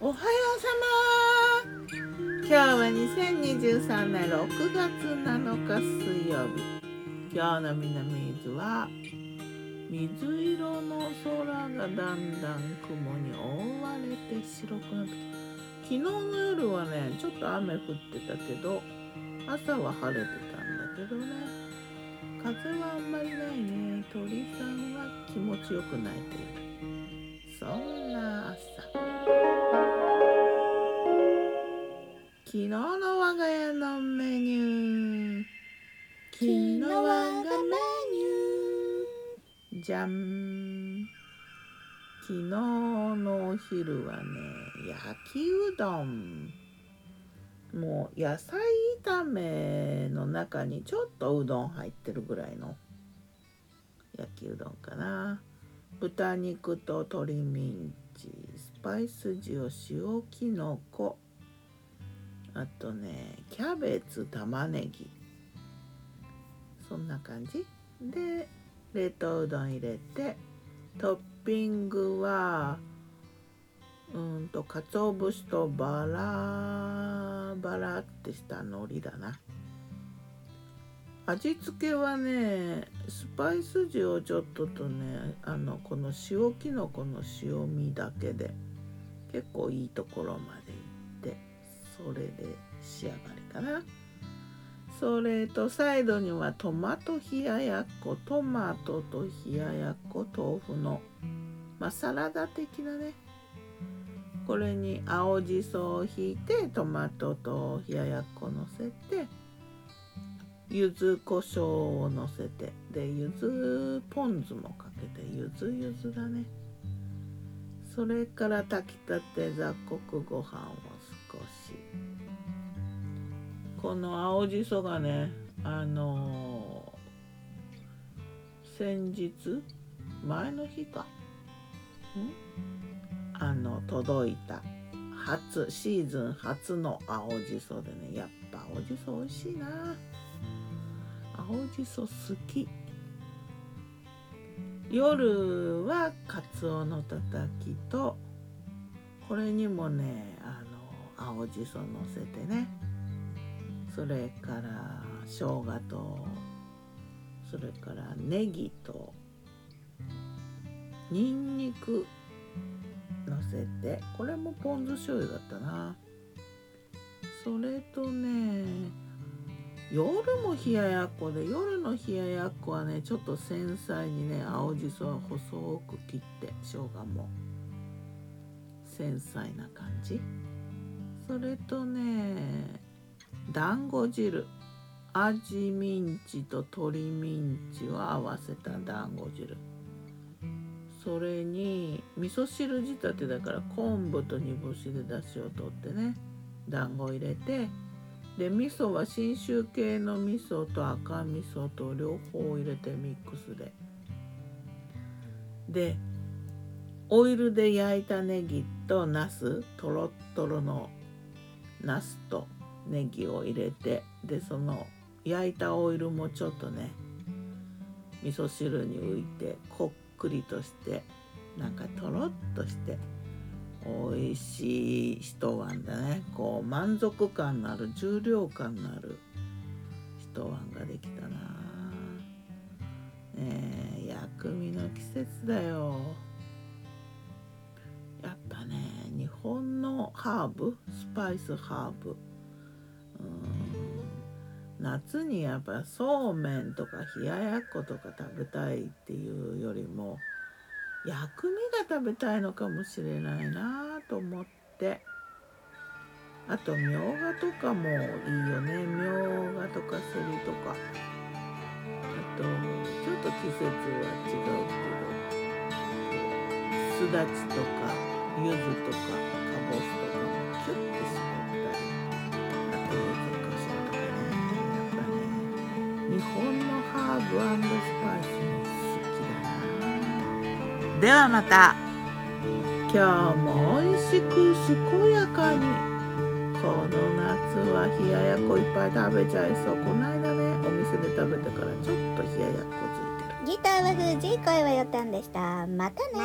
おはようさま。今日は2023年6月7日水曜日。今日の南伊豆は水色の空がだんだん雲に覆われて白くなってきた。昨日の夜はねちょっと雨降ってたけど朝は晴れてたんだけどね。風はあんまりないね。鳥さんは気持ちよく鳴いている。昨日の我が家のメニュー。昨日我がメニュー。じゃん昨日のお昼はね焼きうどん。もう野菜炒めの中にちょっとうどん入ってるぐらいの。焼きうどんかな。豚肉と鶏ミンチスパイス塩塩きのこ。あとねキャベツ玉ねぎ。そんな感じ。で冷凍うどん入れてトッピングはうんと鰹節とバラバラってした海苔だな。味付けはねスパイス塩ちょっととねあのこの塩きのこの塩味だけで結構いいところまでいってそれで仕上がりかな。それとサイドにはトマト冷ややっこトマトと冷ややっこ豆腐のまあサラダ的なね。これに青じそをひいてトマトと冷ややっこのせて柚子胡椒をのせてで柚子ポン酢もかけて柚子柚子だね。それから炊きたて雑穀ご飯をこの青じそがねあのー、先日前の日か。ん？あの届いた初シーズン初の青じそでねやっぱ青じそ美味しいな。青じそ好き。夜はかつおのたたきとこれにもねあの青じそのせてね。それから生姜とそれからネギとにんにくのせてこれもポン酢醤油だったな。それとね夜も冷ややっこで夜の冷ややっこはねちょっと繊細にね青じそは細く切って生姜も。繊細な感じ。それとね団子汁。味ミンチと鶏ミンチを合わせた団子汁。それに味噌汁仕立てだから昆布と煮干しで出汁を取ってね。団子入れて。で味噌は信州系の味噌と赤味噌と両方入れてミックスで。でオイルで焼いたネギとナスとろっとろのナスと。ネギを入れてでその焼いたオイルもちょっとね味噌汁に浮いてこっくりとしてなんかとろっとして美味しい一碗だね。こう満足感のある重量感のある一碗ができたな。ねえ薬味の季節だよ。やっぱね日本のハーブスパイスハーブ。夏にやっぱそうめんとか冷ややっことか食べたいっていうよりも薬味が食べたいのかもしれないなと思って。あとみょうがとかもいいよね。みょうがとかセリとか。あとちょっと季節は違うけど。すだちとか柚子とかかぼす好きだな。ではまた。今日も美味しく健やかに。この夏は冷ややっこいっぱい食べちゃいそう。この間ねお店で食べてからちょっと冷ややっこついてる。ギターは藤井声はよたんでした。またね